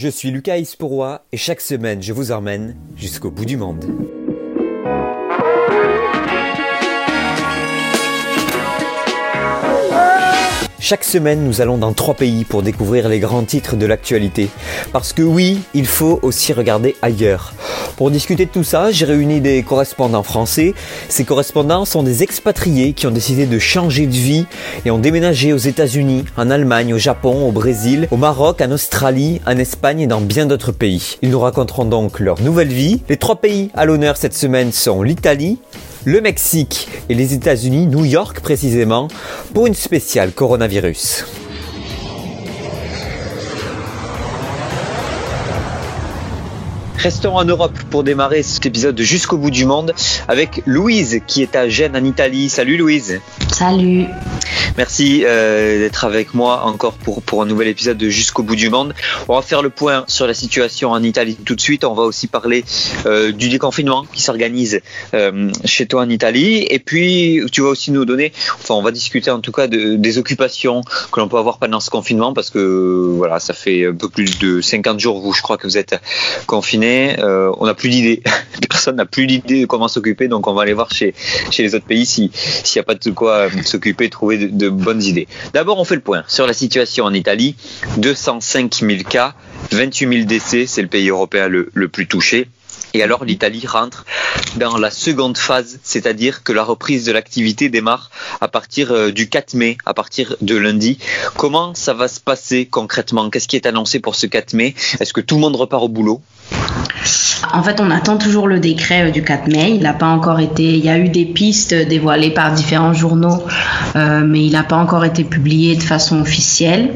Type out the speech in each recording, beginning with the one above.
Je suis Lucas Isporois et chaque semaine je vous emmène jusqu'au bout du monde. Chaque semaine, nous allons dans trois pays pour découvrir les grands titres de l'actualité. Parce que oui, il faut aussi regarder ailleurs. Pour discuter de tout ça, j'ai réuni des correspondants français. Ces correspondants sont des expatriés qui ont décidé de changer de vie et ont déménagé aux États-Unis, en Allemagne, au Japon, au Brésil, au Maroc, en Australie, en Espagne et dans bien d'autres pays. Ils nous raconteront donc leur nouvelle vie. Les trois pays à l'honneur cette semaine sont l'Italie, le Mexique et les États-Unis, New York précisément, pour une spéciale coronavirus. Restons en Europe pour démarrer cet épisode de Jusqu'au bout du monde avec Louise qui est à Gênes en Italie. Salut Louise. Salut. Merci euh, d'être avec moi encore pour, pour un nouvel épisode de Jusqu'au bout du monde. On va faire le point sur la situation en Italie tout de suite. On va aussi parler euh, du déconfinement qui s'organise euh, chez toi en Italie. Et puis, tu vas aussi nous donner, enfin, on va discuter en tout cas de, des occupations que l'on peut avoir pendant ce confinement parce que voilà, ça fait un peu plus de 50 jours, vous, je crois que vous êtes confinés. On n'a plus d'idée. Personne n'a plus d'idée de comment s'occuper. Donc, on va aller voir chez, les autres pays s'il n'y a pas de quoi s'occuper, trouver de, bonnes idées. D'abord, on fait le point sur la situation en Italie. 205 000 cas, 28 000 décès, c'est le pays européen le, le plus touché. Et alors l'Italie rentre dans la seconde phase, c'est-à-dire que la reprise de l'activité démarre à partir du 4 mai, à partir de lundi. Comment ça va se passer concrètement? Qu'est-ce qui est annoncé pour ce 4 mai? Est-ce que tout le monde repart au boulot? En fait, on attend toujours le décret du 4 mai. Il n'a pas encore été. Il y a eu des pistes dévoilées par différents journaux, euh, mais il n'a pas encore été publié de façon officielle.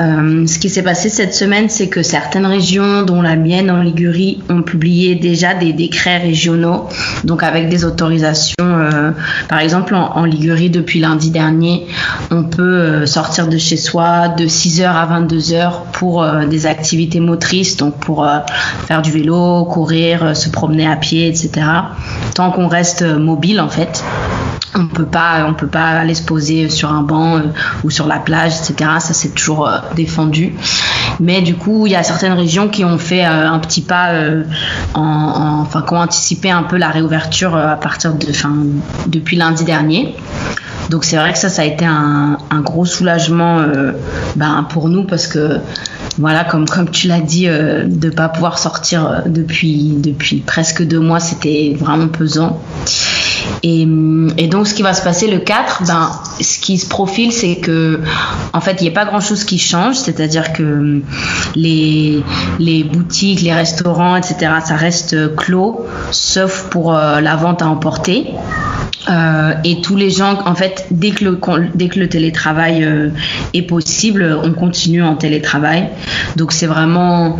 Euh, ce qui s'est passé cette semaine, c'est que certaines régions, dont la mienne en Ligurie, ont publié déjà des décrets régionaux, donc avec des autorisations. Euh, par exemple, en, en, Ligurie, depuis lundi dernier, on peut sortir de chez soi de 6h à 22h pour des activités motrices, donc pour faire du vélo, courir, se promener à pied, etc. Tant qu'on reste mobile en fait, on peut pas, on peut pas aller se poser sur un banc euh, ou sur la plage, etc. Ça c'est toujours euh, défendu. Mais du coup, il y a certaines régions qui ont fait euh, un petit pas, en, en, enfin, qui ont anticipé un peu la réouverture à partir de, depuis lundi dernier. Donc c'est vrai que ça, ça a été un, gros soulagement euh, ben, pour nous parce que voilà, comme, comme tu l'as dit, euh, de ne pas pouvoir sortir depuis, depuis presque deux mois, c'était vraiment pesant. Et, et, donc, ce qui va se passer le 4, ben, ce qui se profile, c'est que, en fait, il n'y a pas grand chose qui change, c'est-à-dire que les, les boutiques, les restaurants, etc., ça reste clos, sauf pour euh, la vente à emporter. Euh, et tous les gens, en fait, dès que le, dès que le télétravail euh, est possible, on continue en télétravail. Donc c'est vraiment,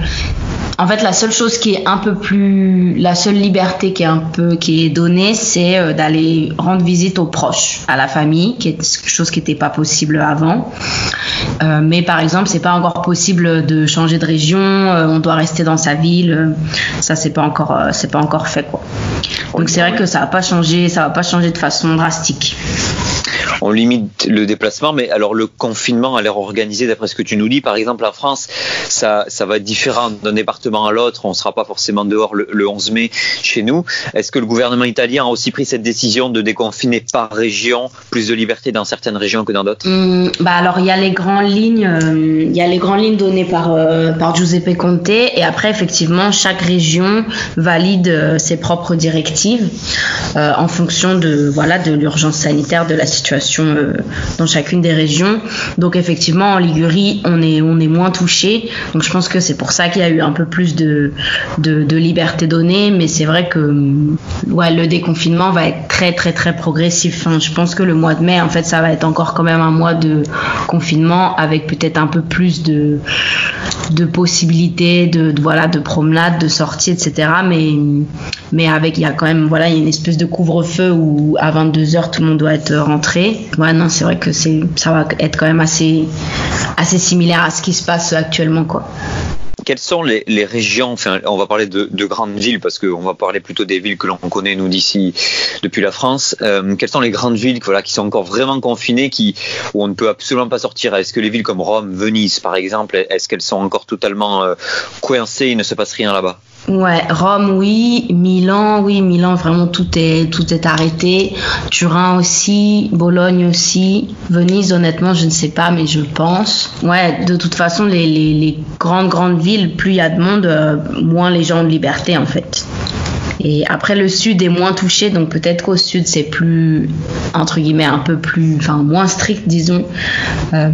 en fait, la seule chose qui est un peu plus, la seule liberté qui est un peu qui est donnée, c'est euh, d'aller rendre visite aux proches, à la famille, qui est quelque chose qui n'était pas possible avant. Euh, mais par exemple, c'est pas encore possible de changer de région. Euh, on doit rester dans sa ville. ça, c'est pas encore, c'est pas encore fait quoi. Donc c'est vrai que ça va pas changer, ça va pas changer de façon drastique on limite le déplacement, mais alors le confinement a l'air organisé d'après ce que tu nous dis. Par exemple, en France, ça, ça va être différent d'un département à l'autre. On ne sera pas forcément dehors le, le 11 mai chez nous. Est-ce que le gouvernement italien a aussi pris cette décision de déconfiner par région, plus de liberté dans certaines régions que dans d'autres? Mmh, bah Alors, il y a les grandes lignes, euh, données par, euh, par Giuseppe Conte, et après, effectivement, chaque région valide euh, ses propres directives en fonction de l'urgence sanitaire de la situation dans chacune des régions. Donc effectivement en Ligurie on est on est moins touché. Donc je pense que c'est pour ça qu'il y a eu un peu plus de de, liberté donnée. Mais c'est vrai que ouais le déconfinement va être très très très progressif. Enfin, je pense que le mois de mai en fait ça va être encore quand même un mois de confinement avec peut-être un peu plus de possibilités de, de voilà de promenade, de sortie, etc. Mais mais avec il y a quand même voilà il y a une espèce de couvre-feu où à 22 h tout le monde doit être rentré. Ouais non c'est vrai que c'est ça va être quand même assez assez similaire à ce qui se passe actuellement quoi. Quelles sont les, régions, enfin on va parler de, grandes villes parce qu'on va parler plutôt des villes que l'on connaît nous d'ici depuis la France, euh, quelles sont les grandes villes voilà, qui sont encore vraiment confinées, qui, où on ne peut absolument pas sortir? Est-ce que les villes comme Rome, Venise par exemple, est-ce qu'elles sont encore totalement euh, coincées, il ne se passe rien là-bas? Ouais, Rome, oui. Milan, oui. Milan, vraiment, tout est, tout est arrêté. Turin aussi. Bologne aussi. Venise, honnêtement, je ne sais pas, mais je pense. Ouais, de toute façon, les, les, grandes, grandes villes, plus il y a de monde, euh, moins les gens ont de liberté, en fait. Et après, le sud est moins touché, donc peut-être qu'au sud, c'est plus, entre guillemets, un peu plus, enfin, moins strict, disons. Euh,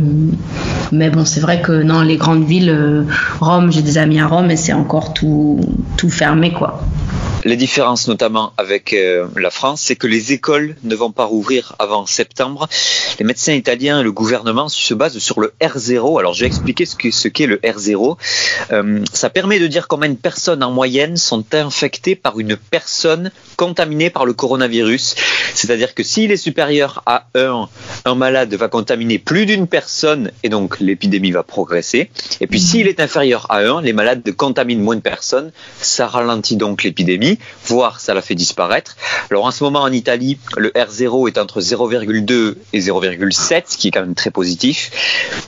mais bon, c'est vrai que dans les grandes villes, euh, Rome, j'ai des amis à Rome et c'est encore tout, tout fermé, quoi. Les différences notamment avec euh, la France, c'est que les écoles ne vont pas rouvrir avant septembre. Les médecins italiens et le gouvernement se basent sur le R0. Alors je vais expliquer ce qu'est le R0. Euh, ça permet de dire combien de personnes en moyenne sont infectées par une personne contaminée par le coronavirus. C'est-à-dire que s'il est supérieur à 1, un malade va contaminer plus d'une personne et donc l'épidémie va progresser. Et puis s'il est inférieur à 1, les malades contaminent moins de personnes. Ça ralentit donc l'épidémie voire ça la fait disparaître. Alors en ce moment en Italie, le R0 est entre 0,2 et 0,7, ce qui est quand même très positif.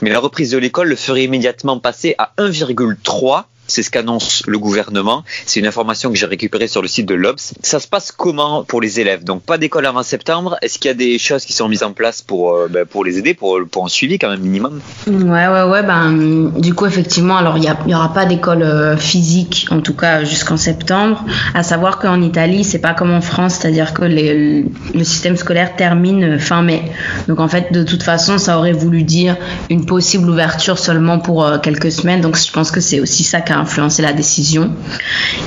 Mais la reprise de l'école le ferait immédiatement passer à 1,3 c'est ce qu'annonce le gouvernement. C'est une information que j'ai récupérée sur le site de l'Obs. Ça se passe comment pour les élèves? Donc pas d'école avant septembre. Est-ce qu'il y a des choses qui sont mises en place pour, euh, ben, pour les aider, pour, pour un suivi quand même minimum? Ouais, ouais, ouais. Ben, du coup, effectivement, alors il n'y aura pas d'école euh, physique, en tout cas jusqu'en septembre. À savoir qu'en Italie, c'est pas comme en France, c'est-à-dire que le système scolaire termine fin mai. Donc en fait, de toute façon, ça aurait voulu dire une possible ouverture seulement pour euh, quelques semaines. Donc je pense que c'est aussi ça qu'a influencer la décision.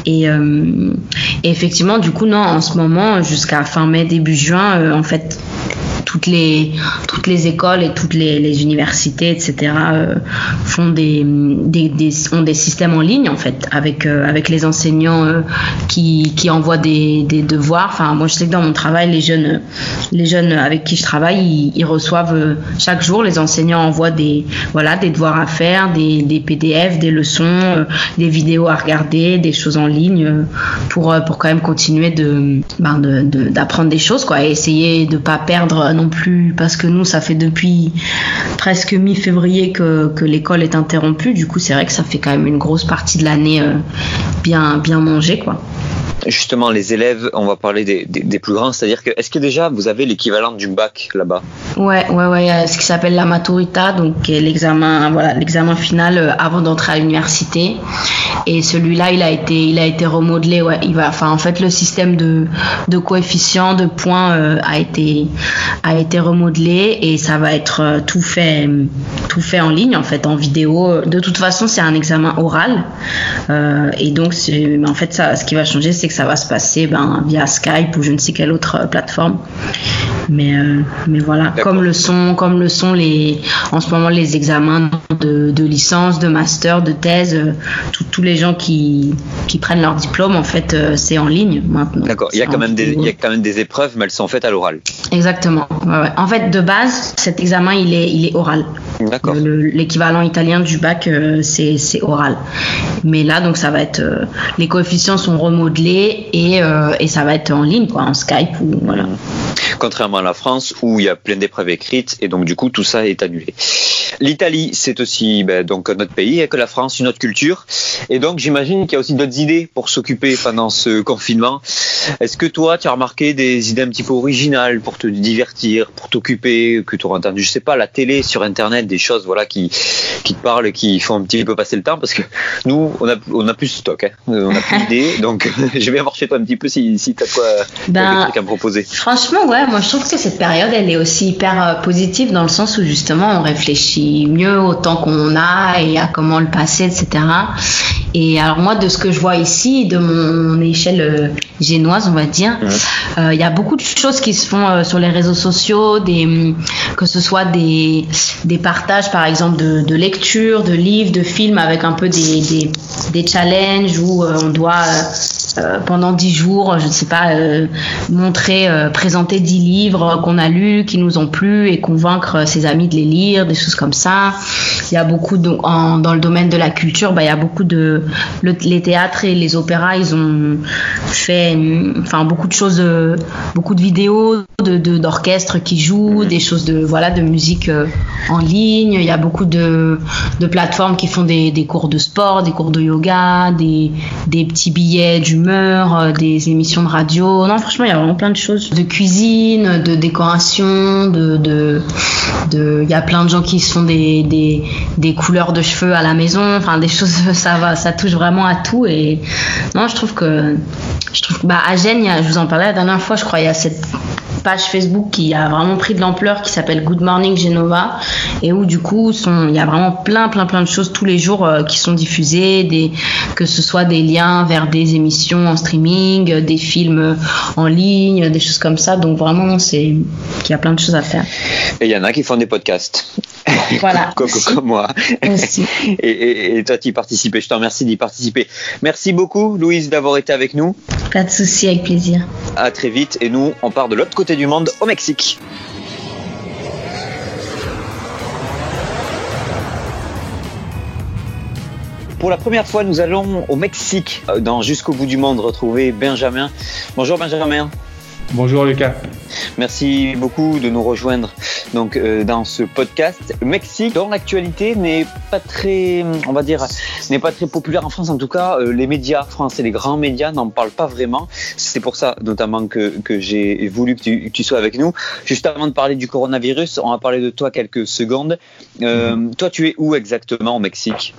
Euh, et, effectivement, du coup, non, en ce moment, jusqu'à fin mai, début juin, euh, en fait, toutes les, toutes les écoles et toutes les, universités, etc., euh, font des, ont des systèmes en ligne, en fait, avec, euh, avec les enseignants euh, qui, qui envoient des, des, devoirs. Enfin, moi, je sais que dans mon travail, les jeunes, les jeunes avec qui je travaille, ils, reçoivent chaque jour, les enseignants envoient des, voilà, des devoirs à faire, des, des PDF, des leçons, des vidéos à regarder, des choses en ligne pour, pour quand même continuer ben d'apprendre de, des choses, quoi, et essayer de pas perdre non plus, parce que nous, ça fait depuis presque mi-février que, l'école est interrompue. Du coup, c'est vrai que ça fait quand même une grosse partie de l'année euh, bien, bien mangée, quoi justement les élèves, on va parler des, plus grands, c'est-à-dire que est-ce que déjà vous avez l'équivalent du bac là-bas? Ouais, ouais, ouais, ce qui s'appelle la maturita, donc l'examen, voilà, l'examen final euh, avant d'entrer à l'université. Et celui-là, il a été, il a été remodelé. Ouais, il va, enfin, en fait, le système de, de coefficients, de points euh, a été, a été remodelé et ça va être euh, tout fait, tout fait en ligne, en fait, en vidéo. De toute façon, c'est un examen oral. et donc, en fait, ça, ce qui va changer, c'est ça va se passer ben, via Skype ou je ne sais quelle autre euh, plateforme. Mais, euh, mais voilà, comme le sont, comme le sont les, en ce moment les examens de, de licence, de master, de thèse, euh, tous les gens qui, qui prennent leur diplôme, en fait, c'est en ligne maintenant. D'accord, il, y a quand même des, il y a quand même des épreuves, mais elles sont faites à l'oral. Exactement. En fait, de base, cet examen, il est, il est oral. D'accord. L'équivalent italien du bac, c'est oral. Mais là, donc, ça va être. les coefficients sont remodelés et, euh, et, ça va être en ligne, quoi, en Skype ou voilà. Contrairement à la France où il y a plein d'épreuves écrites et donc du coup tout ça est annulé. L'Italie, c'est aussi ben, donc notre pays, et que la France, une autre culture. Et donc j'imagine qu'il y a aussi d'autres idées pour s'occuper pendant ce confinement. Est-ce que toi, tu as remarqué des idées un petit peu originales pour te divertir, pour t'occuper, que tu auras entendu, je sais pas, la télé, sur Internet, des choses voilà qui, qui te parlent, qui font un petit peu passer le temps? Parce que nous, on a, on a plus de stock, hein. on a plus d'idées. donc je vais voir chez toi un petit peu si, si tu as quoi ben, trucs à me proposer. Franchement, ouais, moi je trouve que cette période, elle est aussi hyper euh, positive dans le sens où justement on réfléchit mieux au temps qu'on a et à comment le passer, etc. Et alors moi, de ce que je vois ici, de mon échelle euh, génoise, on va dire, euh, il y a beaucoup de choses qui se font sur les réseaux sociaux, des, hum, que ce soit des, des partages par exemple de, de lecture, de livres, de films avec un peu des, des, des challenges où on doit euh, pendant dix jours, je ne sais pas, euh, montrer, euh, présenter dix livres qu'on a lus, qui nous ont plu et convaincre ses amis de les lire, des choses comme ça. Il y a beaucoup dans le domaine de la culture, bah, il y a beaucoup de le, les théâtres et les opéras, ils ont fait, enfin beaucoup de choses, beaucoup de vidéos d'orchestres qui jouent, des choses de voilà de musique en ligne. Il y a beaucoup de, de plateformes qui font des, des, cours de sport, des cours de yoga, des, des petits billets du euh, des émissions de radio. Non, franchement, il y a vraiment plein de choses. De cuisine, de décoration, de, de, de, il y a plein de gens qui se font des, des, des couleurs de cheveux à la maison. Enfin, des choses, ça va, ça touche vraiment à tout. Et non, je trouve que, je trouve, bah, à Gênes, je vous en parlais la dernière fois, je crois, il y a cette page Facebook qui a vraiment pris de l'ampleur qui s'appelle Good Morning Genova et où du coup sont, il y a vraiment plein plein plein de choses tous les jours euh, qui sont diffusées des que ce soit des liens vers des émissions en streaming des films en ligne des choses comme ça. Donc vraiment c'est qu'il y a plein de choses à faire. Et il y en a qui font des podcasts. Voilà. Comme, comme, moi. Aussi. Et, et, et toi tu y participes je te remercie d'y participer. Merci beaucoup Louise d'avoir été avec nous. Pas de souci avec plaisir. À très vite. Et nous on part de l'autre côté du monde au Mexique. Pour la première fois, nous allons au Mexique, euh, dans Jusqu'au bout du monde, retrouver Benjamin. Bonjour Benjamin. Bonjour Lucas. Merci beaucoup de nous rejoindre donc euh, dans ce podcast. Mexique, dont l'actualité n'est pas très, on va dire, n'est pas très populaire en France. En tout cas, euh, les médias français, les grands médias n'en parlent pas vraiment. C'est pour ça, notamment, que, que j'ai voulu que tu, que tu, sois avec nous. Juste avant de parler du coronavirus, on va parler de toi quelques secondes. Euh, -hmm. Toi, tu es où exactement au Mexique?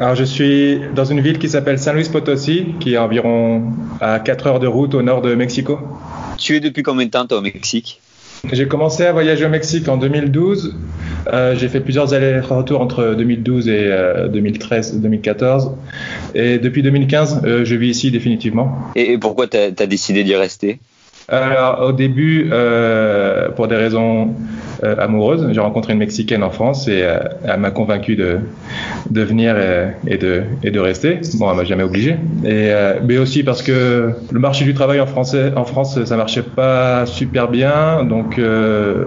Alors, je suis dans une ville qui s'appelle San Luis Potosí, qui est environ à 4 heures de route au nord de Mexico. Tu es depuis combien de temps toi, au Mexique? J'ai commencé à voyager au Mexique en 2012. Euh, j'ai fait plusieurs allers-retours entre 2012 et euh, 2013-2014. Et depuis 2015, euh, je vis ici définitivement. Et, et pourquoi tu as, as, décidé d'y rester? Alors, au début, euh, pour des raisons euh, amoureuses, j'ai rencontré une Mexicaine en France et euh, elle m'a convaincu de, de venir et, et, de, et de rester. Bon, elle m'a jamais obligé. Euh, mais aussi parce que le marché du travail en, français, en France, ça marchait pas super bien. Donc, euh,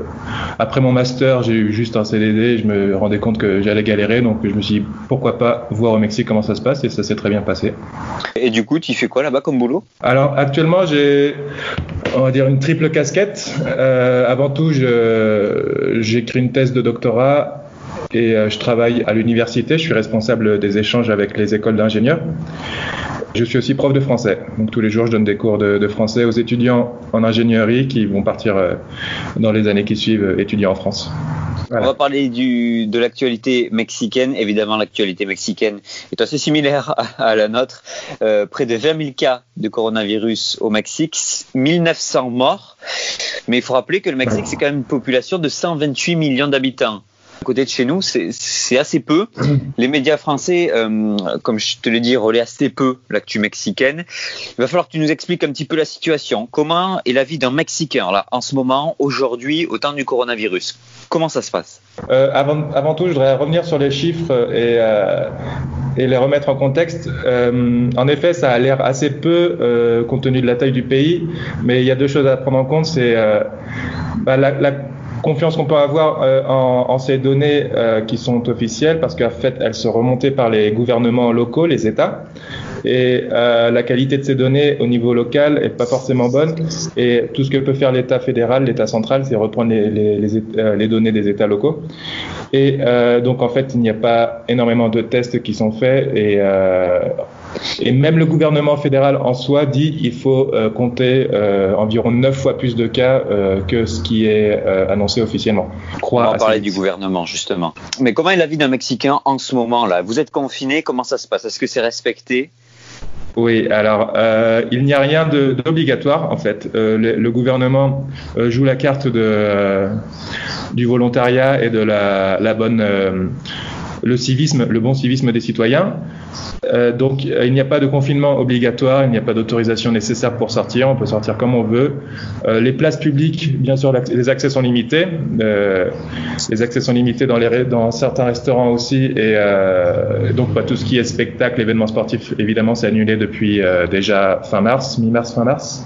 après mon master, j'ai eu juste un CDD. Je me rendais compte que j'allais galérer. Donc, je me suis dit, pourquoi pas voir au Mexique comment ça se passe et ça s'est très bien passé. Et du coup, tu fais quoi là-bas comme boulot? Alors, actuellement, j'ai on va dire une triple casquette. Euh, avant tout, j'écris une thèse de doctorat et euh, je travaille à l'université. Je suis responsable des échanges avec les écoles d'ingénieurs. Je suis aussi prof de français. Donc tous les jours, je donne des cours de, français aux étudiants en ingénierie qui vont partir euh, dans les années qui suivent étudier en France. On va parler de l'actualité mexicaine. Évidemment, l'actualité mexicaine est assez similaire à, à la nôtre. Euh, près de 20 000 cas de coronavirus au Mexique, 1900 morts. Mais il faut rappeler que le Mexique, c'est quand même une population de 128 millions d'habitants à côté de chez nous, c'est assez peu. Les médias français, euh, comme je te l'ai dit, relaient assez peu l'actu mexicaine. Il va falloir que tu nous expliques un petit peu la situation. Comment est la vie d'un Mexicain là en ce moment, aujourd'hui, au temps du coronavirus? Comment ça se passe? Euh, avant, avant, tout, je voudrais revenir sur les chiffres et, euh, et les remettre en contexte. Euh, en effet, ça a l'air assez peu compte tenu de la taille du pays, mais il y a deux choses à prendre en compte. C'est bah, la, la confiance qu'on peut avoir euh, en, en, ces données euh, qui sont officielles parce qu'en fait elles sont remontées par les gouvernements locaux, les États. Et euh, la qualité de ces données au niveau local est pas forcément bonne. Et tout ce que peut faire l'État fédéral, l'État central, c'est reprendre les, les, les, les, données des États locaux. Et donc en fait, il n'y a pas énormément de tests qui sont faits et et même le gouvernement fédéral en soi dit qu'il faut euh, compter euh, environ 9 fois plus de cas euh, que ce qui est annoncé officiellement. Crois On va parler du gouvernement justement. Mais comment est la vie d'un Mexicain en ce moment-là? Vous êtes confiné, comment ça se passe? Est-ce que c'est respecté? Oui, alors euh, il n'y a rien d'obligatoire en fait. Euh, le, le, gouvernement euh, joue la carte de, du volontariat et de la, la bonne, le civisme, le bon civisme des citoyens. Euh, donc, euh, il n'y a pas de confinement obligatoire, il n'y a pas d'autorisation nécessaire pour sortir, on peut sortir comme on veut. Euh, les places publiques, bien sûr, les accès sont limités. les accès sont limités dans, les, dans certains restaurants aussi, et donc pas tout ce qui est spectacle, événements sportifs, évidemment, c'est annulé depuis déjà fin mars, mi-mars, fin mars.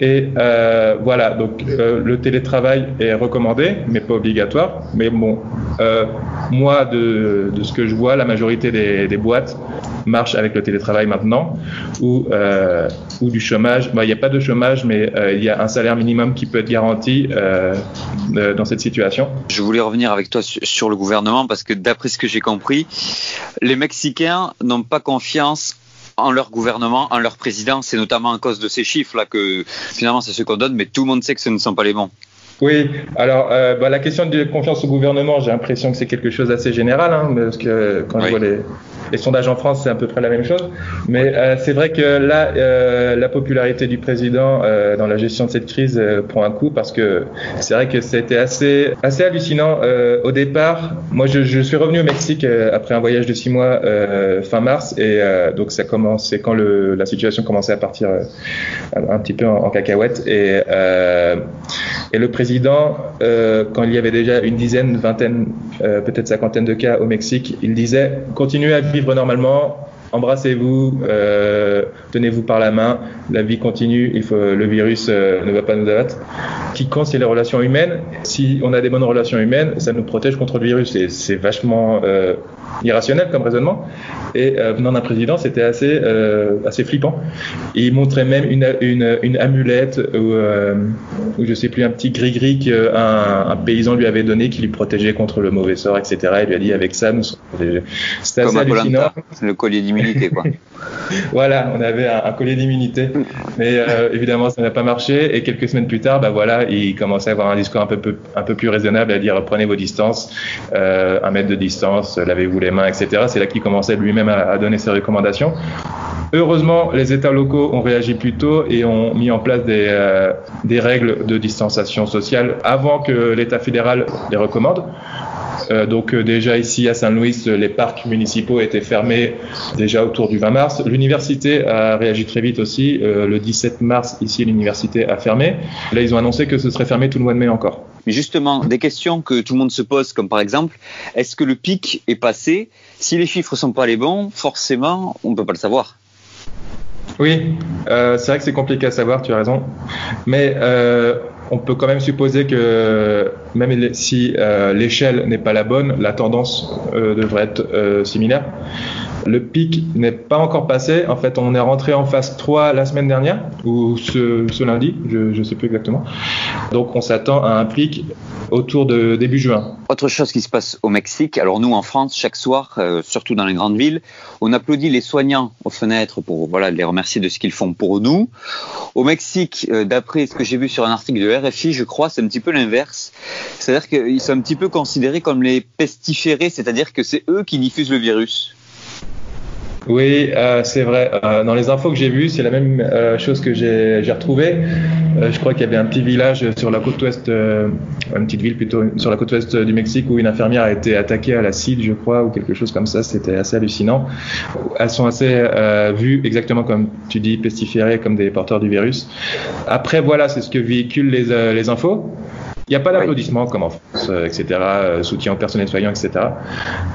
Et voilà, donc le télétravail est recommandé, mais pas obligatoire. Mais bon, moi, de, de, ce que je vois, la majorité des, des boîtes marche avec le télétravail maintenant, ou, euh, ou du chômage. Il n'y a pas de chômage, mais euh, il y a un salaire minimum qui peut être garanti euh, dans cette situation. Je voulais revenir avec toi sur le gouvernement parce que d'après ce que j'ai compris, les Mexicains n'ont pas confiance en leur gouvernement, en leur président. C'est notamment à cause de ces chiffres-là que finalement c'est ce qu'on donne, mais tout le monde sait que ce ne sont pas les bons. Oui, alors euh, bah, la question de confiance au gouvernement, j'ai l'impression que c'est quelque chose d'assez général, hein, parce que quand je vois les, les sondages en France, c'est à peu près la même chose. Mais euh, c'est vrai que là, euh, la popularité du président euh, dans la gestion de cette crise prend un coup parce que c'est vrai que c'était assez, assez hallucinant. au départ, moi, je, suis revenu au Mexique après un voyage de six mois fin mars et donc ça commence, c'est quand la situation commençait à partir un, petit peu en, cacahuète et, et le président, quand il y avait déjà une dizaine, vingtaine, peut-être cinquantaine de cas au Mexique, il disait continuez à vivre normalement, embrassez-vous, euh, tenez-vous par la main, la vie continue, le virus euh, ne va pas nous abattre. Qui compte, c'est les relations humaines. Si on a des bonnes relations humaines, ça nous protège contre le virus. Et c'est vachement euh, irrationnel comme raisonnement. Et euh, venant d'un président, c'était assez, euh, assez flippant. Et il montrait même une, une, une amulette ou, euh, je sais plus, un petit gris-gris qu'un un paysan lui avait donné qui lui protégeait contre le mauvais sort, etc. Il lui a dit avec ça, nous C'était assez hallucinant. Le collier d'immunité, quoi. voilà, on avait un, collier d'immunité. Mais euh, évidemment, ça n'a pas marché. Et quelques semaines plus tard, bah voilà, il commençait à avoir un discours un peu, un peu plus raisonnable, à dire prenez vos distances, euh, un mètre de distance, lavez-vous les mains, etc. C'est là qu'il commençait lui-même à, donner ses recommandations. Heureusement, les États locaux ont réagi plus tôt et ont mis en place des, euh, des règles de distanciation sociale avant que l'État fédéral les recommande. Euh, donc euh, déjà ici à Saint-Louis, les parcs municipaux étaient fermés déjà autour du 20 mars. L'université a réagi très vite aussi. Euh, le 17 mars, ici, l'université a fermé. Là, ils ont annoncé que ce serait fermé tout le mois de mai encore. Mais justement, des questions que tout le monde se pose, comme par exemple, est-ce que le pic est passé? Si les chiffres sont pas les bons, forcément, on ne peut pas le savoir. Oui, euh, c'est vrai que c'est compliqué à savoir, tu as raison. Mais euh, on peut quand même supposer que même si euh, l'échelle n'est pas la bonne, la tendance euh, devrait être euh, similaire. Le pic n'est pas encore passé. En fait, on est rentré en phase 3 la semaine dernière, ou ce, lundi, je ne sais plus exactement. Donc, on s'attend à un pic autour de début juin. Autre chose qui se passe au Mexique, alors nous en France, chaque soir, euh, surtout dans les grandes villes, on applaudit les soignants aux fenêtres pour voilà, les remercier de ce qu'ils font pour nous. Au Mexique, euh, d'après ce que j'ai vu sur un article de RFI, je crois, c'est un petit peu l'inverse. C'est-à-dire qu'ils sont un petit peu considérés comme les pestiférés, c'est-à-dire que c'est eux qui diffusent le virus. Oui, euh, c'est vrai. Euh, dans les infos que j'ai vues, c'est la même euh, chose que j'ai retrouvé. Euh, je crois qu'il y avait un petit village sur la côte ouest, euh, une petite ville plutôt sur la côte ouest du Mexique où une infirmière a été attaquée à l'acide, je crois, ou quelque chose comme ça. C'était assez hallucinant. Elles sont assez vues exactement comme tu dis, pestiférées comme des porteurs du virus. Après, voilà, c'est ce que véhiculent les, les infos. Il n'y a pas d'applaudissements comme en France, etc. Soutien au personnel soignant, etc.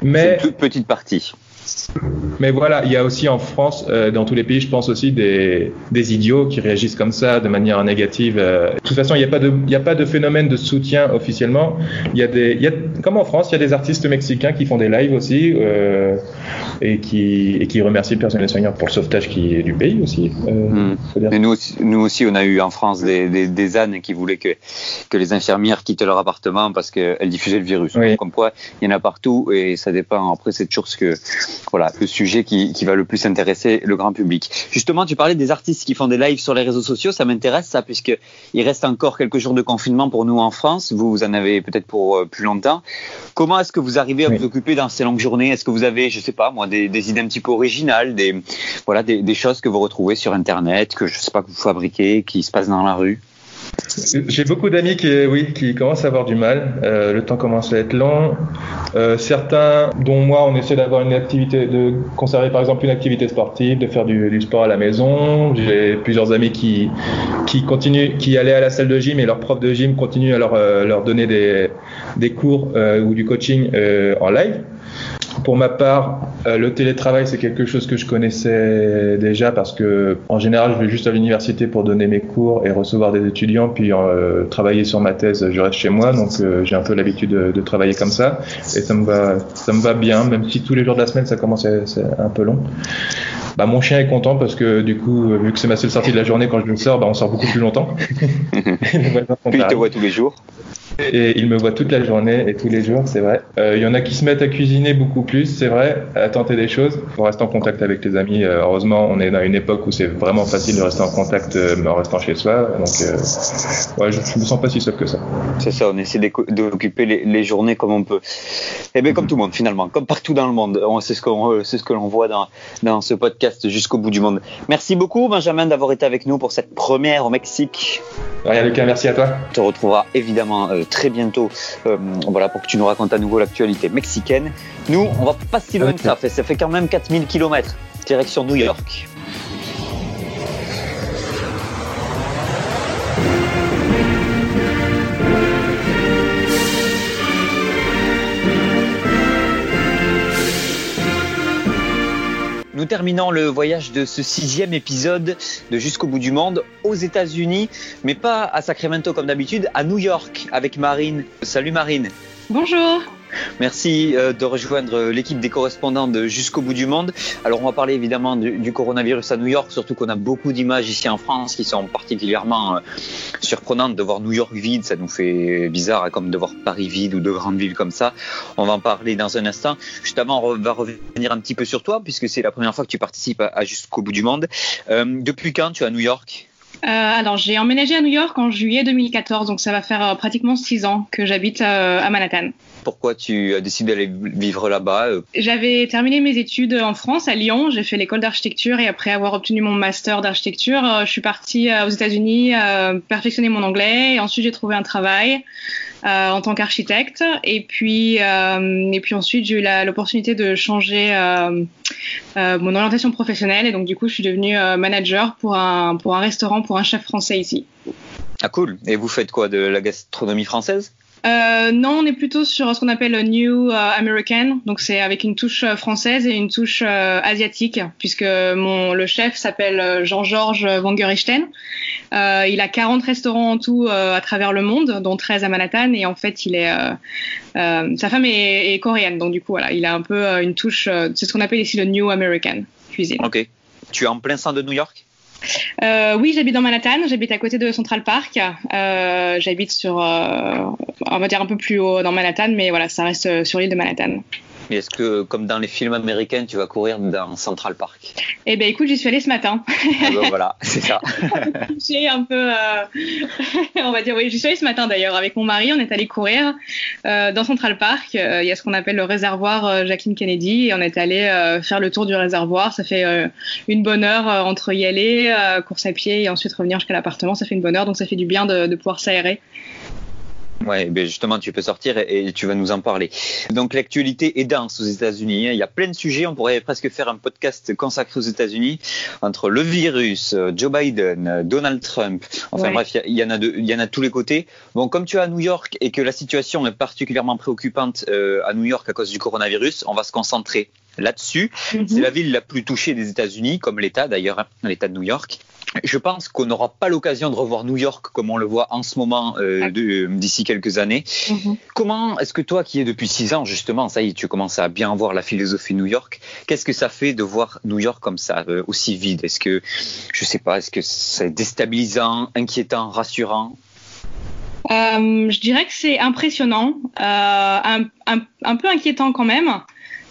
Mais une toute petite partie. Mais voilà, il y a aussi en France, euh, dans tous les pays, je pense aussi des, des, idiots qui réagissent comme ça de manière négative. Euh. De toute façon, il n'y a, pas de, il a pas de phénomène de soutien officiellement. Il y a des, comme en France, il y a des artistes mexicains qui font des lives aussi euh, et, qui, et qui remercient le personnel soignant pour le sauvetage qui est du pays aussi. Hmm. Et nous aussi, nous aussi, on a eu en France des, des, des, ânes qui voulaient que, que les infirmières quittent leur appartement parce qu'elles diffusaient le virus. Comme quoi, il y en a partout et ça dépend. Après, c'est toujours ce que voilà, le sujet qui, qui, va le plus intéresser le grand public. Justement, tu parlais des artistes qui font des lives sur les réseaux sociaux, ça m'intéresse ça, puisqu'il reste encore quelques jours de confinement pour nous en France, vous, vous en avez peut-être pour euh, plus longtemps. Comment est-ce que vous arrivez à vous occuper dans ces longues journées? Est-ce que vous avez, je sais pas moi, des, des idées un petit peu originales, des, voilà, des, des, choses que vous retrouvez sur Internet, que je sais pas que vous fabriquez, qui se passent dans la rue? J'ai beaucoup d'amis qui, oui, qui commencent à avoir du mal. Euh, le temps commence à être long. Euh, certains, dont moi, on essaie d'avoir une activité, de conserver par exemple une activité sportive, de faire du, sport à la maison. J'ai plusieurs amis qui, qui continuent, qui allaient à la salle de gym et leur prof de gym continue à leur, euh, leur donner des, des cours ou du coaching en live. Pour ma part, euh, le télétravail, c'est quelque chose que je connaissais déjà parce que, en général, je vais juste à l'université pour donner mes cours et recevoir des étudiants, puis euh, travailler sur ma thèse. Je reste chez moi, donc euh, j'ai un peu l'habitude de, de, travailler comme ça, et ça me va, ça me va bien, même si tous les jours de la semaine, ça commence à être un peu long. Bah, mon chien est content parce que du coup, vu que c'est ma seule sortie de la journée quand je le sors, bah, on sort beaucoup plus longtemps. Puis il te voit tous les jours. Et il me voit toute la journée et tous les jours, c'est vrai. Euh, il y en a qui se mettent à cuisiner beaucoup plus, c'est vrai, à tenter des choses. Il faut rester en contact avec les amis. Euh, heureusement, on est dans une époque où c'est vraiment facile de rester en contact euh, en restant chez soi. Donc, ouais, je, je me sens pas si seul que ça. C'est ça, on essaie d'occuper les, les, journées comme on peut. Et eh bien, comme tout le monde, finalement, comme partout dans le monde. C'est ce qu'on ce que l'on voit dans, dans ce podcast jusqu'au bout du monde. Merci beaucoup, Benjamin, d'avoir été avec nous pour cette première au Mexique. Rien, Lucas, merci à toi. On te retrouvera évidemment très bientôt euh, voilà, pour que tu nous racontes à nouveau l'actualité mexicaine. Nous, on va pas si loin que ça. Ça fait quand même 4000 km direction New York. Nous terminons le voyage de ce sixième épisode de Jusqu'au bout du monde aux États-Unis, mais pas à Sacramento comme d'habitude, à New York avec Marine. Salut Marine. Bonjour. Merci euh, de rejoindre l'équipe des correspondants de Jusqu'au bout du monde. Alors on va parler évidemment du, coronavirus à New York, surtout qu'on a beaucoup d'images ici en France qui sont particulièrement euh, surprenantes. De voir New York vide, ça nous fait bizarre, hein, comme de voir Paris vide ou de grandes villes comme ça. On va en parler dans un instant. Justement, on va revenir un petit peu sur toi, puisque c'est la première fois que tu participes à, Jusqu'au bout du monde. Euh, depuis quand tu es à New York? Euh, alors, j'ai emménagé à New York en juillet 2014, donc ça va faire euh, pratiquement six ans que j'habite euh, à Manhattan. Pourquoi tu as décidé d'aller vivre là-bas J'avais terminé mes études en France, à Lyon. J'ai fait l'école d'architecture et après avoir obtenu mon master d'architecture, je suis partie aux États-Unis perfectionner mon anglais et ensuite j'ai trouvé un travail. Euh, en tant qu'architecte. Et puis, euh, et puis ensuite, j'ai eu l'opportunité de changer euh, mon orientation professionnelle. Et donc, du coup, je suis devenue manager pour un, pour un restaurant, pour un chef français ici. Ah cool. Et vous faites quoi de la gastronomie française? Euh, non, on est plutôt sur ce qu'on appelle le New euh, American, donc c'est avec une touche euh, française et une touche euh, asiatique, puisque le chef s'appelle Jean-Georges Van Euh, il a 40 restaurants en tout à travers le monde, dont 13 à Manhattan, et en fait, il est sa femme est, coréenne, donc du coup voilà, il a un peu une touche, c'est ce qu'on appelle ici le New American cuisine. Ok. Tu es en plein centre de New York? Euh, oui, j'habite dans Manhattan, j'habite à côté de Central Park. Euh, j'habite sur, euh, on va dire un peu plus haut dans Manhattan, mais voilà, ça reste sur l'île de Manhattan est-ce que, comme dans les films américains, tu vas courir dans Central Park Eh ben, écoute, j'y suis allée ce matin. Ah ben, voilà, c'est ça. J'ai un peu, euh, on va dire, oui, j'y suis allée ce matin d'ailleurs avec mon mari. On est allé courir euh, dans Central Park. Euh, il y a ce qu'on appelle le réservoir Jacqueline Kennedy, et on est allé faire le tour du réservoir. Ça fait une bonne heure entre y aller, course à pied, et ensuite revenir jusqu'à l'appartement. Ça fait une bonne heure, donc ça fait du bien de, de pouvoir s'aérer. Ouais, ben justement, tu peux sortir et, tu vas nous en parler. Donc, l'actualité est dense aux États-Unis. Hein. Il y a plein de sujets. On pourrait presque faire un podcast consacré aux États-Unis entre le virus, euh, Joe Biden, euh, Donald Trump. Enfin bref, il y, en a de, il y en a tous les côtés. Bon, comme tu es à New York et que la situation est particulièrement préoccupante euh, à New York à cause du coronavirus, on va se concentrer là-dessus. Mhm. C'est la ville la plus touchée des États-Unis, comme l'État d'ailleurs, hein, l'État de New York. Je pense qu'on n'aura pas l'occasion de revoir New York comme on le voit en ce moment euh, d'ici quelques années. Mhm. Comment est-ce que toi qui es depuis six ans justement, ça y est, tu commences à bien voir la philosophie New York, qu'est-ce que ça fait de voir New York comme ça, euh, aussi vide? Est-ce que, je sais pas, est-ce que c'est déstabilisant, inquiétant, rassurant? Euh, Je dirais que c'est impressionnant, un, un, un, peu inquiétant quand même.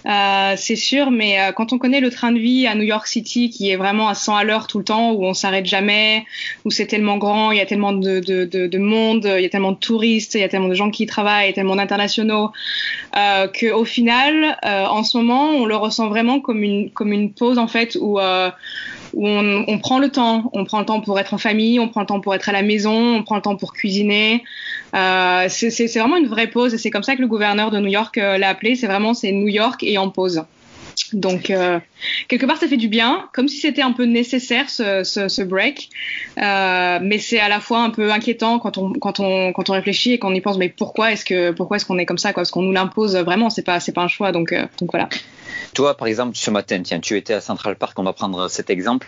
Euh, c'est sûr, mais euh, quand on connaît le train de vie à New York City, qui est vraiment à 100 à l'heure tout le temps, où on s'arrête jamais, où c'est tellement grand, il y a tellement de, de, de, de, monde, il y a tellement de touristes, il y a tellement de gens qui y travaillent, il y a tellement d'internationaux, euh, qu'au final, euh, en ce moment, on le ressent vraiment comme une, comme une pause en fait, où euh, où on, on, prend le temps. On prend le temps pour être en famille, on prend le temps pour être à la maison, on prend le temps pour cuisiner. Euh, c'est vraiment une vraie pause et c'est comme ça que le gouverneur de New York euh, l'a appelé. C'est vraiment c'est New York et en pause. Donc euh, quelque part ça fait du bien, comme si c'était un peu nécessaire ce, break, euh, mais c'est à la fois un peu inquiétant quand on quand on quand on réfléchit et qu'on y pense. Mais pourquoi est-ce que pourquoi est-ce qu'on est comme ça quoi? Parce qu'on nous l'impose vraiment. C'est pas pas un choix. Donc euh, donc voilà. Toi, par exemple, ce matin, tiens, tu étais à Central Park, on va prendre cet exemple.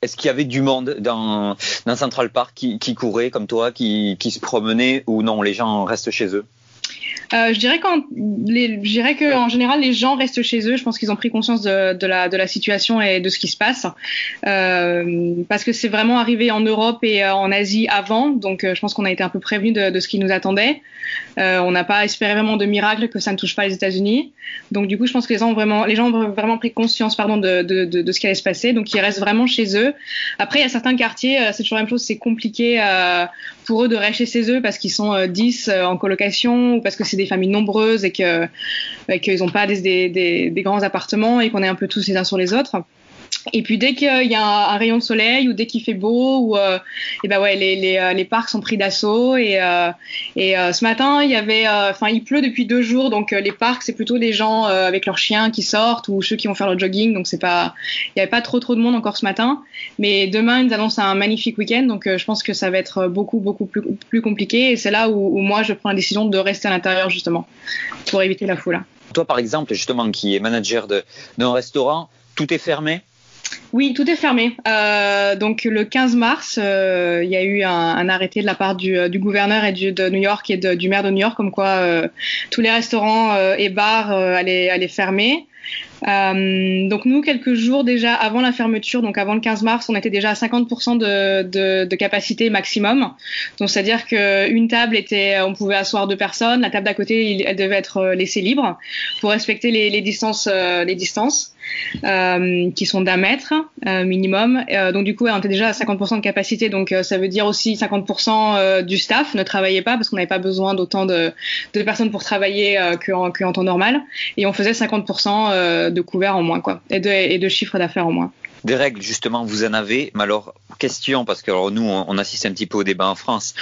Est-ce qu'il y avait du monde dans, dans Central Park qui, qui courait comme toi, qui, qui se promenait ou non Les gens restent chez eux? Euh, je dirais qu'en que en général les gens restent chez eux. Je pense qu'ils ont pris conscience de, la situation et de ce qui se passe euh, parce que c'est vraiment arrivé en Europe et euh, en Asie avant. Donc je pense qu'on a été un peu prévenu de, ce qui nous attendait. On n'a pas espéré vraiment de miracle que ça ne touche pas les États-Unis. Donc du coup je pense que les gens ont vraiment les gens ont vraiment pris conscience pardon de ce qui allait se passer. Donc ils restent vraiment chez eux. Après il y a certains quartiers c'est toujours la même chose. C'est compliqué pour eux de rester chez eux parce qu'ils sont 10 en colocation ou parce que c'est des familles nombreuses et que qu'ils n'ont pas des, grands appartements et qu'on est un peu tous les uns sur les autres. Et puis dès qu'il y a un, rayon de soleil ou dès qu'il fait beau, ou euh, et ben ouais, les, les, euh, les parcs sont pris d'assaut. Et, euh, et euh, ce matin, il y avait, euh, enfin, il pleut depuis deux jours, donc les parcs c'est plutôt des gens avec leurs chiens qui sortent ou ceux qui vont faire leur jogging. Donc c'est pas, il y avait pas trop trop de monde encore ce matin. Mais demain, ils annoncent un magnifique week-end, donc je pense que ça va être beaucoup beaucoup plus, plus compliqué. Et c'est là où, où, moi je prends la décision de rester à l'intérieur justement pour éviter la foule. Toi, par exemple, justement, qui est manager d'un restaurant, tout est fermé? Oui, tout est fermé. Euh, donc le 15 mars, euh, il y a eu un, un, arrêté de la part du, du gouverneur et du, de New York et du maire de New York comme quoi euh, tous les restaurants euh, et bars euh, allaient, allaient fermer. Euh, donc nous, quelques jours déjà avant la fermeture, donc avant le 15 mars, on était déjà à 50% de, de, de, capacité maximum. Donc c'est-à-dire qu'une table était, on pouvait asseoir deux personnes, la table d'à côté, elle devait être laissée libre pour respecter les, les distances, les distances euh, qui sont d'un mètre euh, minimum. Euh, donc du coup, on était déjà à 50% de capacité, donc euh, ça veut dire aussi 50% euh, du staff ne travaillait pas parce qu'on n'avait pas besoin d'autant de, de, personnes pour travailler qu'en qu temps normal. Et on faisait 50% de couverts en moins, quoi, et de, chiffre d'affaires en moins. Des règles, justement, vous en avez. Mais alors, question, parce que alors, nous, on, assiste un petit peu au débat en France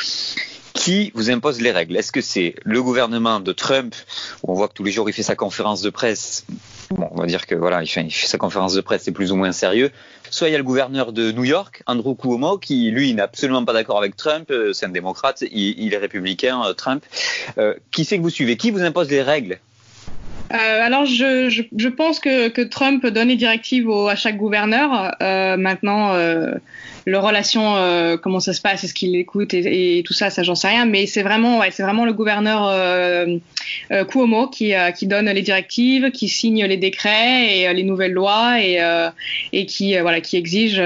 qui vous impose les règles? Est-ce que c'est le gouvernement de Trump, où on voit que tous les jours il fait sa conférence de presse? Bon, on va dire que voilà, il fait, sa conférence de presse, c'est plus ou moins sérieux. Soit il y a le gouverneur de New York, Andrew Cuomo, qui lui n'est absolument pas d'accord avec Trump, c'est un démocrate, il, est républicain, Trump. Euh, qui c'est que vous suivez? Qui vous impose les règles? Euh, alors, je, je, je, pense que, que Trump donne les directives au, à chaque gouverneur. Euh, maintenant, euh, leur relation, euh, comment ça se passe, est-ce qu'il écoute et, tout ça, ça j'en sais rien. Mais c'est vraiment, ouais, c'est vraiment le gouverneur euh, euh, Cuomo qui, qui donne les directives, qui signe les décrets et les nouvelles lois et, et qui, voilà, qui exige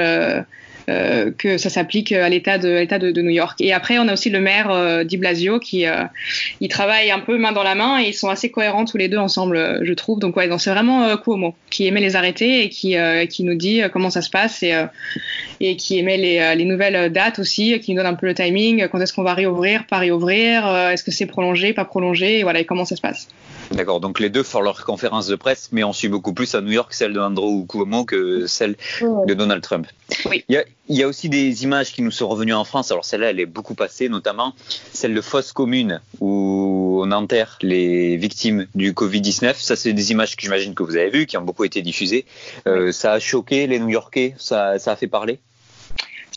euh, que ça s'applique à l'État de, l'État de, de, New York. Et après, on a aussi le maire euh, Di Blasio qui euh, il travaille un peu main dans la main et ils sont assez cohérents tous les deux ensemble, je trouve. Donc ouais, c'est vraiment euh, Cuomo qui aimait les arrêter et qui, euh, qui nous dit comment ça se passe et, et qui aimait les, les, nouvelles dates aussi, qui nous donne un peu le timing, quand est-ce qu'on va réouvrir, pas réouvrir, est-ce que c'est prolongé, pas prolongé, et voilà, et comment ça se passe. D'accord, donc les deux font leur conférence de presse, mais on suit beaucoup plus à New York celle de Andrew Cuomo que celle de Donald Trump. Oui. Il, y a, il y a aussi des images qui nous sont revenues en France, alors celle-là, elle est beaucoup passée, notamment celle de fosses communes où on enterre les victimes du Covid-19. Ça, c'est des images que j'imagine que vous avez vues, qui ont beaucoup été diffusées. Euh, ça a choqué les New-Yorkais, ça, ça a fait parler?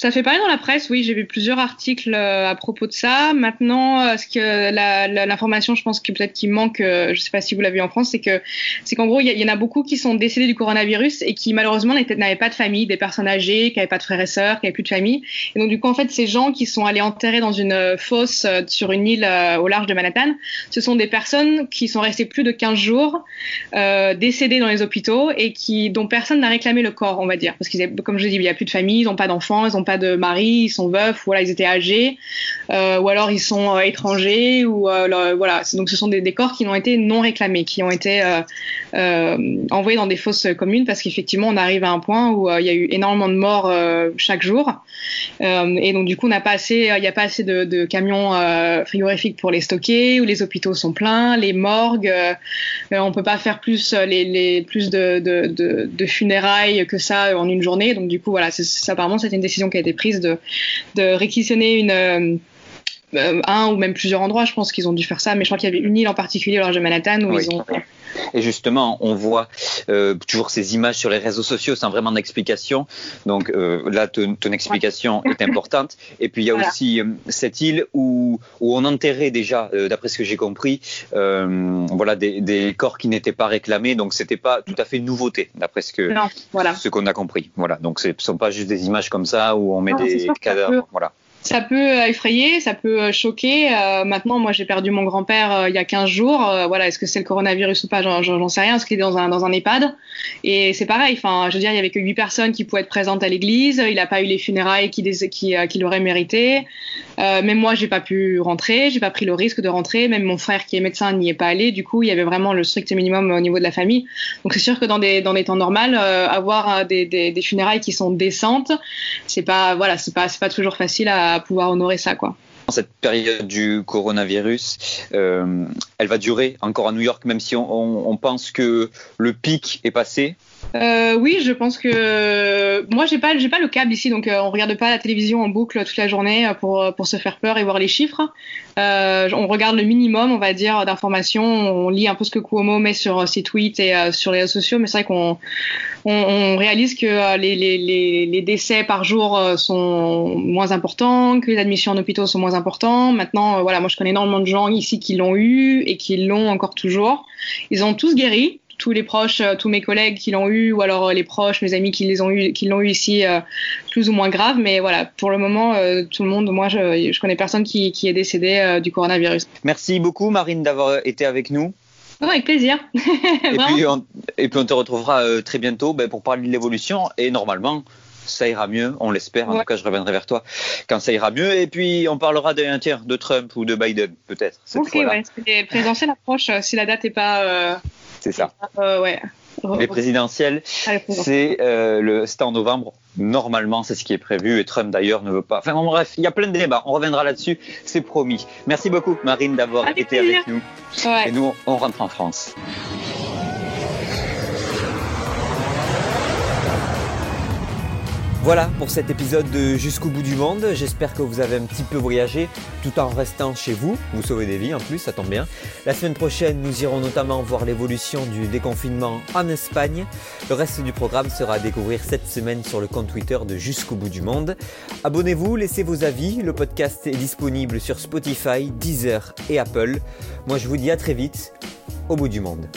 Ça fait parler dans la presse, oui, j'ai vu plusieurs articles euh, à propos de ça. Maintenant, euh, ce que l'information, je pense que peut-être qui manque, euh, je ne sais pas si vous l'avez vu en France, c'est que c'est qu'en gros, il y, en a beaucoup qui sont décédés du coronavirus et qui malheureusement n'avaient pas de famille, des personnes âgées, qui n'avaient pas de frères et sœurs, qui n'avaient plus de famille. Et donc du coup, en fait, ces gens qui sont allés enterrer dans une fosse sur une île au large de Manhattan, ce sont des personnes qui sont restées plus de 15 jours décédées dans les hôpitaux et qui dont personne n'a réclamé le corps, on va dire, parce qu'ils, comme je dis, il n'y a plus de famille, ils n'ont pas d'enfants, ils n'ont pas de mari, ils sont veufs, voilà, ils étaient âgés, euh, ou alors ils sont euh, étrangers, ou euh, voilà. Donc ce sont des, des, corps qui ont été non réclamés, qui ont été envoyés dans des fosses communes, parce qu'effectivement, on arrive à un point où il y a eu énormément de morts chaque jour, et donc du coup, il n'y a pas assez de, camions frigorifiques pour les stocker, où les hôpitaux sont pleins, les morgues, on peut pas faire plus de, funérailles que ça en une journée. Donc du coup, voilà, apparemment, c'est une décision qui a été prise de, de réquisitionner une euh, un ou même plusieurs endroits. Je pense qu'ils ont dû faire ça, mais je crois qu'il y avait une île en particulier, large de Manhattan, où ils ont et justement, on voit euh, toujours ces images sur les réseaux sociaux sans vraiment d'explication. Donc euh, là, ton, explication est importante. Et puis il y a aussi cette île où, où on enterrait déjà, d'après ce que j'ai compris, voilà, des, des, corps qui n'étaient pas réclamés. Donc c'était pas tout à fait une nouveauté, d'après ce que voilà. ce qu'on a compris. Voilà. Donc ce ne sont pas juste des images comme ça où on met des cadavres. Voilà ça peut effrayer, ça peut choquer. Euh, maintenant, moi, j'ai perdu mon grand-père euh, il y a 15 jours. Euh, voilà, est-ce que c'est le coronavirus ou pas? J'en sais rien. Est-ce qu'il est dans un, dans un EHPAD Et c'est pareil. Enfin, je veux dire, il y avait que 8 personnes qui pouvaient être présentes à l'église. Il n'a pas eu les funérailles qu'il qui, qui aurait mérité. même moi, j'ai pas pu rentrer. J'ai pas pris le risque de rentrer. Même mon frère, qui est médecin, n'y est pas allé. Du coup, il y avait vraiment le strict minimum au niveau de la famille. Donc, c'est sûr que dans des, dans des temps normaux, avoir des, des, des, funérailles qui sont décentes, c'est pas, voilà, c'est pas, c'est pas toujours facile à pouvoir honorer ça. Cette période du coronavirus, euh, elle va durer encore à New York, même si on pense que le pic est passé. Euh, oui, je pense que moi j'ai pas j'ai pas le câble ici, donc euh, on regarde pas la télévision en boucle toute la journée euh, pour pour se faire peur et voir les chiffres. Euh, on regarde le minimum, on va dire, d'informations. On lit un peu ce que Cuomo met sur ses tweets et sur les réseaux sociaux, mais c'est vrai qu'on on, on, réalise que les, les, les, décès par jour sont moins importants, que les admissions en hôpitaux sont moins importants. Maintenant, voilà, moi je connais énormément de gens ici qui l'ont eu et qui l'ont encore toujours. Ils ont tous guéri, tous les proches, euh, tous mes collègues qui l'ont eu, ou alors euh, les proches, mes amis qui les ont eu, qui l'ont eu ici, euh, plus ou moins grave. Mais voilà, pour le moment, tout le monde, moi, je, je connais personne qui, qui est décédé du coronavirus. Merci beaucoup, Marine, d'avoir été avec nous. avec plaisir. et, puis on, et, puis on, te retrouvera très bientôt ben, pour parler de l'évolution et normalement ça ira mieux, on l'espère. En tout cas, je reviendrai vers toi quand ça ira mieux. Et puis, on parlera d'un tiers de Trump ou de Biden, peut-être. Ok, ouais. Présidentiel approche. Si la date n'est pas c'est ça. Euh, Les présidentielles, c'est euh, le, en novembre. Normalement, c'est ce qui est prévu et Trump d'ailleurs ne veut pas. Enfin bon, bref, il y a plein de débats. On reviendra là-dessus, c'est promis. Merci beaucoup, Marine, d'avoir été avec nous. Et nous, on rentre en France. Voilà pour cet épisode de Jusqu'au bout du monde. J'espère que vous avez un petit peu voyagé tout en restant chez vous. Vous sauvez des vies en plus, ça tombe bien. La semaine prochaine, nous irons notamment voir l'évolution du déconfinement en Espagne. Le reste du programme sera à découvrir cette semaine sur le compte Twitter de Jusqu'au bout du monde. Abonnez-vous, laissez vos avis. Le podcast est disponible sur Spotify, Deezer et Apple. Moi, je vous dis à très vite au bout du monde.